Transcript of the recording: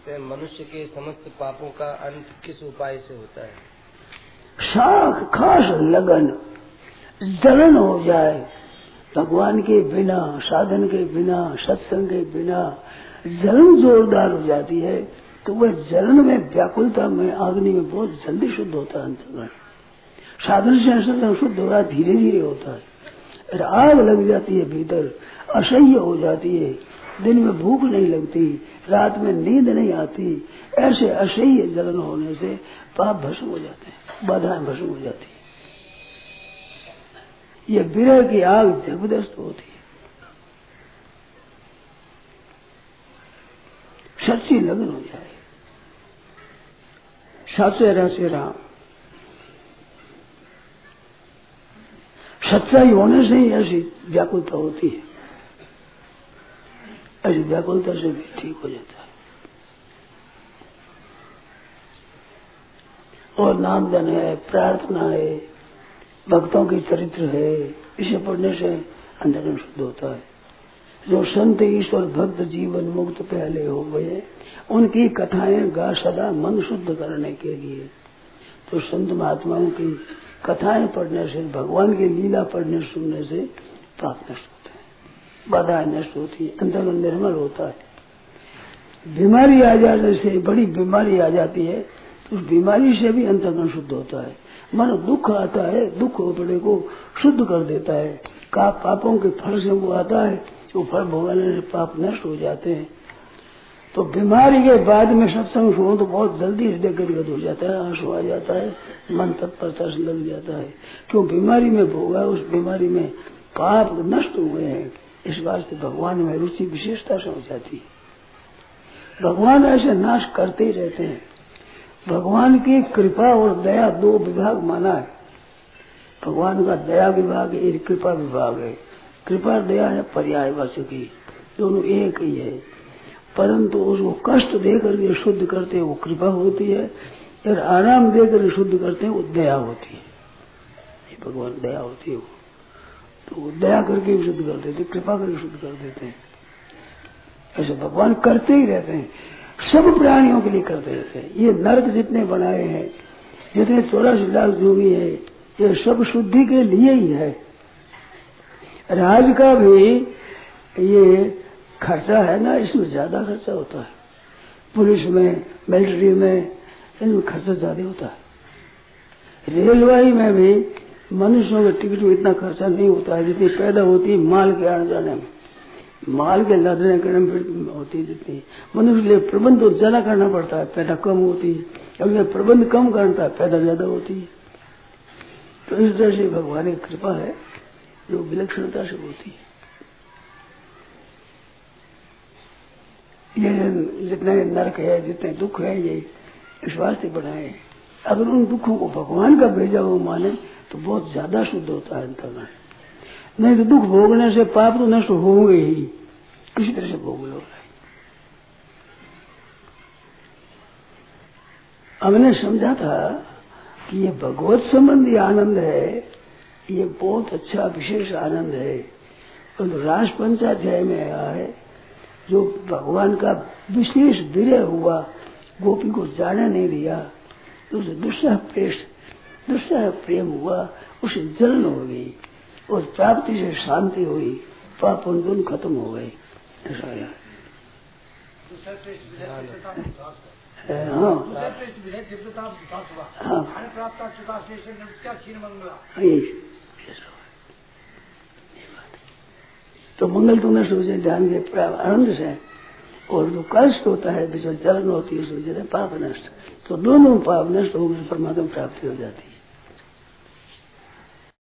सकते हैं मनुष्य के समस्त पापों का अंत किस उपाय से होता है? साख खास लगन जलन हो जाए। भगवान के बिना, साधन के बिना, सत्संग के बिना जलन जोरदार हो जाती है तो वह जलन में व्याकुलता में, अग्नि में बहुत जल्दी शुद्ध होता है अंतर्गण साधन से अंतर्गण शुद्ध हो रहा धीरे धीरे होता है। आग लग जाती है भीतर, असह्य हो जाती है। दिन में भूख नहीं लगती, रात में नींद नहीं आती। ऐसे असह्य जलन होने से पाप भस्म हो जाते हैं, बाधाएँ भस्म हो जाती है। ये विरह की आग ज़बरदस्त होती है। सच्ची लगन हो जाए। सच्चे रहस्य राम। सच्चाई होने से ही ऐसी व्याकुलता होती है। ऐसी व्याकुलता से भी ठीक हो जाता है। और नामधन है प्रार्थना है भक्तों की चरित्र है, इसे पढ़ने से अंतरण शुद्ध होता है। जो संत ईश्वर भक्त जीवन मुक्त पहले हो गए, उनकी कथाएँ गा सदा मन शुद्ध करने के लिए। तो संत महात्माओं की कथाएँ पढ़ने से, भगवान की लीला पढ़ने सुनने से हैं बाधाएँ नष्ट होती है अंतर्गत निर्मल होता है। बीमारी आ जाने से, बड़ी बीमारी आ जाती है तो उस बीमारी से भी अंतर्गण शुद्ध होता है। मन दुख आता है, दुख बड़े को शुद्ध कर देता है। का पापों के फल से वो आता है, वो फल भोगने से पाप नष्ट हो जाते हैं। तो बीमारी के बाद में सत्संग सुनो तो बहुत जल्दी हृदय गदगद हो जाता है, आँसू आ जाता है, मन तत्परता से लग जाता है। क्यों? बीमारी में भोगा उस बीमारी में पाप नष्ट हुए हैं। इस बात से भगवान में रुचि विशेषता से हो जाती है। भगवान ऐसे नाश करते ही रहते हैं। भगवान की कृपा और दया दो विभाग माना है। भगवान का दया विभाग एक कृपा विभाग है। कृपा, दया है पर्याय की दोनों एक ही है। परंतु उसको कष्ट देकर के शुद्ध करते हैं, वो कृपा होती है। और आराम देकर शुद्ध करते हैं, वो दया होती है। भगवान दया होती है। वो तो दया करके भी शुद्ध कर देते, कृपा करके शुद्ध कर देते हैं। ऐसे भगवान करते ही रहते हैं। सब प्राणियों के लिए करते रहते हैं। ये नर्क जितने बनाए हैं, जितने चौरासी लाख जोगी है, ये सब शुद्धि के लिए ही है। राज का भी ये खर्चा है ना, इसमें ज़्यादा खर्चा होता है। पुलिस में, मिलिट्री में, इनमें खर्चा ज़्यादा होता है। रेलवाई में भी मनुष्यों के टिकट में इतना खर्चा नहीं होता है, जितनी पैदा होती है माल के आने जाने में। माल के लदने करने में होती है जितनी। मनुष्य के लिए प्रबंध तो ज़्यादा करना पड़ता है, पैदा कम होती है। अगर प्रबंध कम करता है, पैदा ज़्यादा होती है। तो इस तरह से भगवान की कृपा है, जो विलक्षणता से होती है। ये जितने नरक है, जितने दुख है, ये इस वास्ते बनाए अगर उन दुखों को भगवान का भेजा हुआ माने तो बहुत ज़्यादा शुद्ध होता है अंतर्गण नहीं तो दुख भोगने से पाप तो नष्ट होंगे ही। किसी तरह से भोग लो हमने समझा था कि ये भगवत संबंधी आनंद है, ये बहुत अच्छा विशेष आनंद है। तो राज पंचाध्याय में आया है, जो भगवान का विशेष विरय हुआ, गोपी को जाने नहीं दिया तो उसे दूसरा प्रेस दूसरा प्रेम हुआ उसे जलन हो गई और प्राप्ति से शांति हुई पाप दोनों खत्म हो गए। ऐसा आया हाँ। तो मंगल तो नष्ट हो जाए ध्यान के आनंद से और जो कष्ट होता है जो जलन होती है उस पाप नष्ट। तो दोनों पाप नष्ट हो गए परमात्मा प्राप्ति हो जाती है।